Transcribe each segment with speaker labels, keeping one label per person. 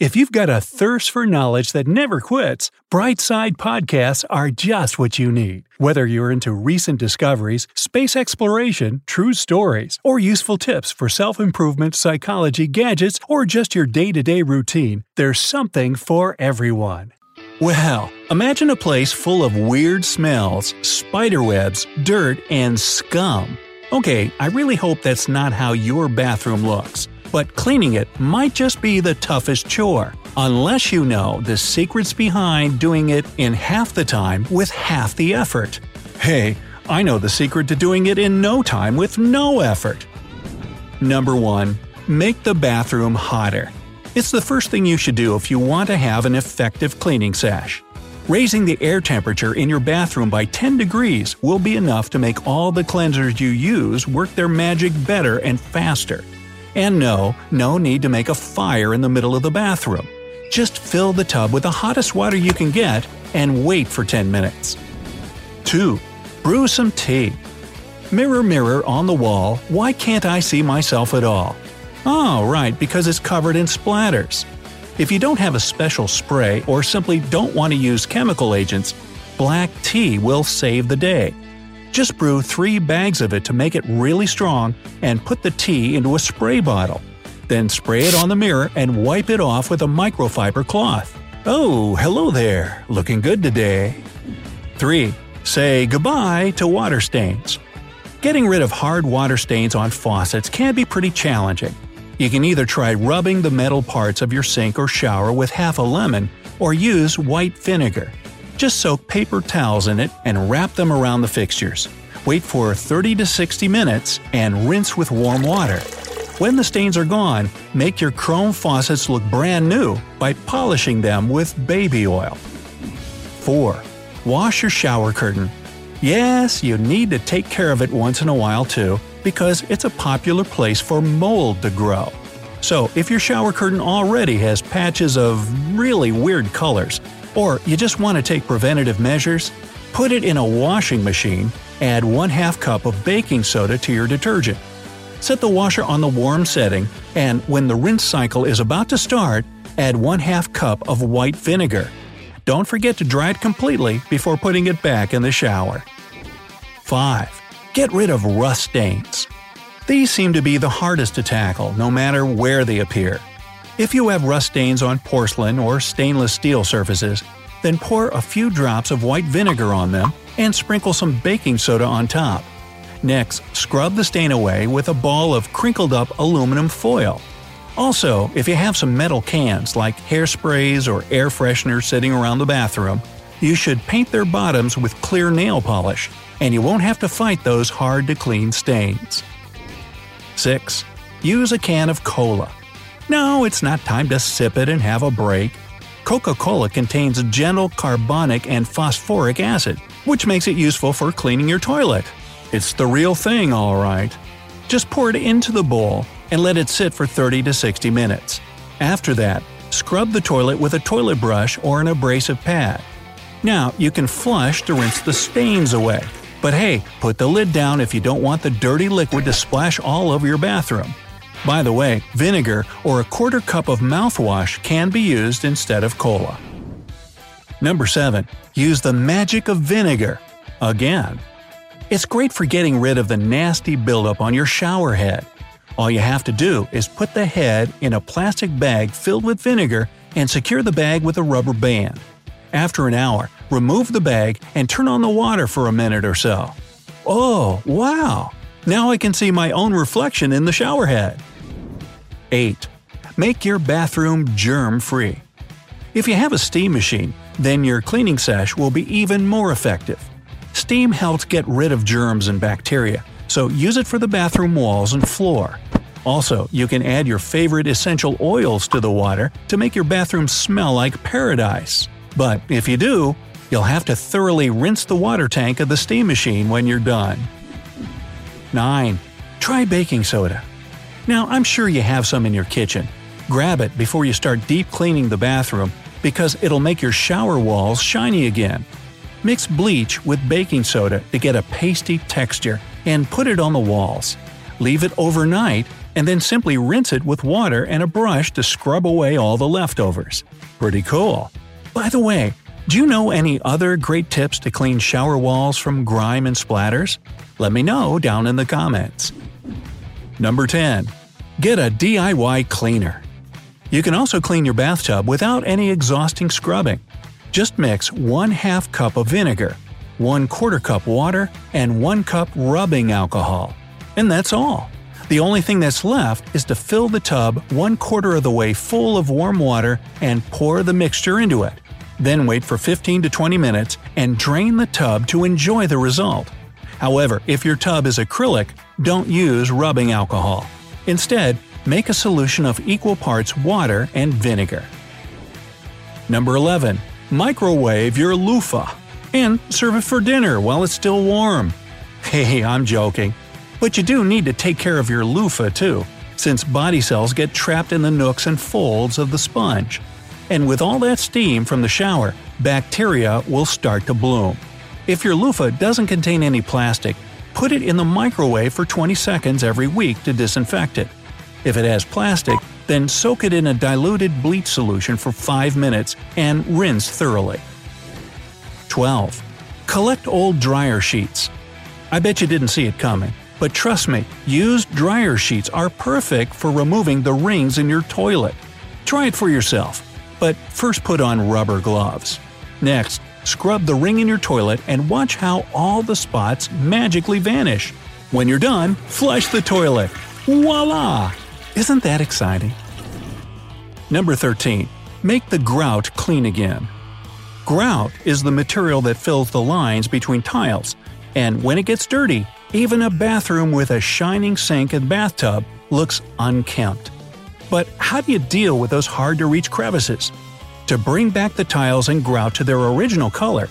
Speaker 1: If you've got a thirst for knowledge that never quits, Brightside podcasts are just what you need. Whether you're into recent discoveries, space exploration, true stories, or useful tips for self improvement, psychology, gadgets, or just your day to day routine, there's something for everyone. Well, imagine a place full of weird smells, spiderwebs, dirt, and scum. Okay, I really hope that's not how your bathroom looks but cleaning it might just be the toughest chore. Unless you know the secrets behind doing it in half the time with half the effort. Hey, I know the secret to doing it in no time with no effort. Number 1. Make the bathroom hotter. It's the first thing you should do if you want to have an effective cleaning sash. Raising the air temperature in your bathroom by 10 degrees will be enough to make all the cleansers you use work their magic better and faster. And no, no need to make a fire in the middle of the bathroom. Just fill the tub with the hottest water you can get and wait for 10 minutes. 2. Brew some tea. Mirror, mirror on the wall, why can't I see myself at all? Oh, right, because it's covered in splatters. If you don't have a special spray or simply don't want to use chemical agents, black tea will save the day. Just brew three bags of it to make it really strong and put the tea into a spray bottle. Then spray it on the mirror and wipe it off with a microfiber cloth. Oh, hello there. Looking good today. 3. Say goodbye to water stains. Getting rid of hard water stains on faucets can be pretty challenging. You can either try rubbing the metal parts of your sink or shower with half a lemon, or use white vinegar. Just soak paper towels in it and wrap them around the fixtures. Wait for 30 to 60 minutes and rinse with warm water. When the stains are gone, make your chrome faucets look brand new by polishing them with baby oil. 4. Wash your shower curtain. Yes, you need to take care of it once in a while too, because it's a popular place for mold to grow. So, if your shower curtain already has patches of really weird colors, or you just want to take preventative measures, put it in a washing machine, add 1 2 cup of baking soda to your detergent. Set the washer on the warm setting, and when the rinse cycle is about to start, add 1 2 cup of white vinegar. Don't forget to dry it completely before putting it back in the shower. 5. Get rid of rust stains. These seem to be the hardest to tackle, no matter where they appear. If you have rust stains on porcelain or stainless steel surfaces, then pour a few drops of white vinegar on them and sprinkle some baking soda on top. Next, scrub the stain away with a ball of crinkled up aluminum foil. Also, if you have some metal cans like hairsprays or air fresheners sitting around the bathroom, you should paint their bottoms with clear nail polish, and you won't have to fight those hard to clean stains. 6. Use a can of cola. No, it's not time to sip it and have a break. Coca Cola contains gentle carbonic and phosphoric acid, which makes it useful for cleaning your toilet. It's the real thing, alright. Just pour it into the bowl and let it sit for 30 to 60 minutes. After that, scrub the toilet with a toilet brush or an abrasive pad. Now, you can flush to rinse the stains away. But hey, put the lid down if you don't want the dirty liquid to splash all over your bathroom. By the way, vinegar or a quarter cup of mouthwash can be used instead of cola. Number 7. Use the magic of vinegar. Again. It's great for getting rid of the nasty buildup on your shower head. All you have to do is put the head in a plastic bag filled with vinegar and secure the bag with a rubber band. After an hour, remove the bag and turn on the water for a minute or so. Oh, wow! Now I can see my own reflection in the shower head. 8. Make your bathroom germ free. If you have a steam machine, then your cleaning sesh will be even more effective. Steam helps get rid of germs and bacteria, so use it for the bathroom walls and floor. Also, you can add your favorite essential oils to the water to make your bathroom smell like paradise. But if you do, you'll have to thoroughly rinse the water tank of the steam machine when you're done. 9. Try baking soda. Now, I'm sure you have some in your kitchen. Grab it before you start deep cleaning the bathroom because it'll make your shower walls shiny again. Mix bleach with baking soda to get a pasty texture and put it on the walls. Leave it overnight and then simply rinse it with water and a brush to scrub away all the leftovers. Pretty cool. By the way, do you know any other great tips to clean shower walls from grime and splatters? Let me know down in the comments. Number 10. Get a DIY cleaner. You can also clean your bathtub without any exhausting scrubbing. Just mix 1 half cup of vinegar, 1 quarter cup water, and 1 cup rubbing alcohol. And that's all. The only thing that's left is to fill the tub 1 quarter of the way full of warm water and pour the mixture into it. Then wait for 15 to 20 minutes and drain the tub to enjoy the result. However, if your tub is acrylic, don't use rubbing alcohol. Instead, make a solution of equal parts water and vinegar. Number 11. Microwave your loofah. And serve it for dinner while it's still warm. Hey, I'm joking. But you do need to take care of your loofah too, since body cells get trapped in the nooks and folds of the sponge. And with all that steam from the shower, bacteria will start to bloom. If your loofah doesn't contain any plastic, put it in the microwave for 20 seconds every week to disinfect it. If it has plastic, then soak it in a diluted bleach solution for 5 minutes and rinse thoroughly. 12. Collect old dryer sheets. I bet you didn't see it coming, but trust me, used dryer sheets are perfect for removing the rings in your toilet. Try it for yourself, but first put on rubber gloves. Next, scrub the ring in your toilet and watch how all the spots magically vanish. When you're done, flush the toilet. Voila! Isn't that exciting? Number 13. Make the grout clean again. Grout is the material that fills the lines between tiles, and when it gets dirty, even a bathroom with a shining sink and bathtub looks unkempt. But how do you deal with those hard to reach crevices? To bring back the tiles and grout to their original color,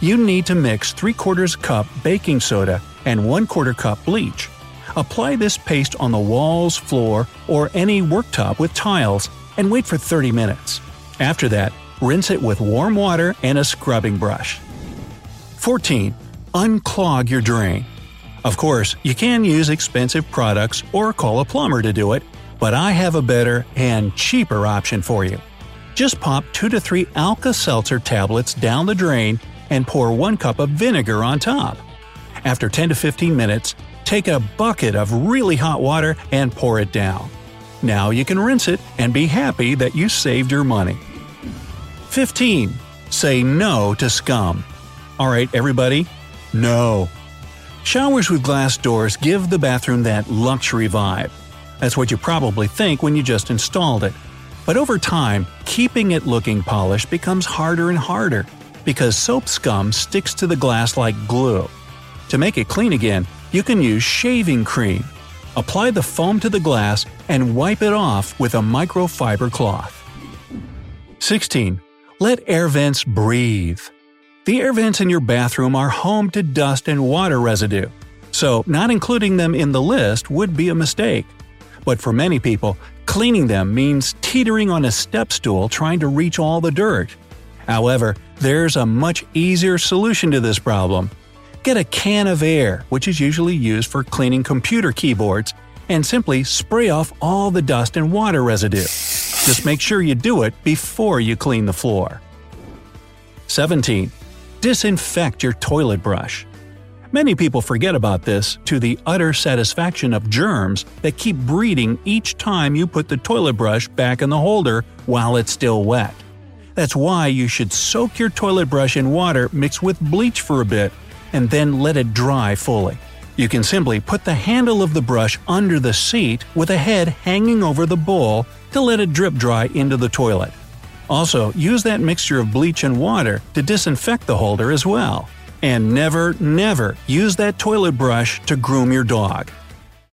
Speaker 1: you need to mix 3 quarters cup baking soda and 1 quarter cup bleach. Apply this paste on the walls, floor, or any worktop with tiles and wait for 30 minutes. After that, rinse it with warm water and a scrubbing brush. 14. Unclog your drain. Of course, you can use expensive products or call a plumber to do it, but I have a better and cheaper option for you. Just pop 2 to 3 Alka Seltzer tablets down the drain and pour 1 cup of vinegar on top. After 10 to 15 minutes, take a bucket of really hot water and pour it down. Now you can rinse it and be happy that you saved your money. 15. Say no to scum. Alright, everybody, no. Showers with glass doors give the bathroom that luxury vibe. That's what you probably think when you just installed it. But over time, keeping it looking polished becomes harder and harder because soap scum sticks to the glass like glue. To make it clean again, you can use shaving cream. Apply the foam to the glass and wipe it off with a microfiber cloth. 16. Let air vents breathe. The air vents in your bathroom are home to dust and water residue, so not including them in the list would be a mistake. But for many people, cleaning them means teetering on a step stool trying to reach all the dirt. However, there's a much easier solution to this problem. Get a can of air, which is usually used for cleaning computer keyboards, and simply spray off all the dust and water residue. Just make sure you do it before you clean the floor. 17. Disinfect your toilet brush. Many people forget about this to the utter satisfaction of germs that keep breeding each time you put the toilet brush back in the holder while it's still wet. That's why you should soak your toilet brush in water mixed with bleach for a bit, and then let it dry fully. You can simply put the handle of the brush under the seat with a head hanging over the bowl to let it drip dry into the toilet. Also, use that mixture of bleach and water to disinfect the holder as well. And never, never use that toilet brush to groom your dog.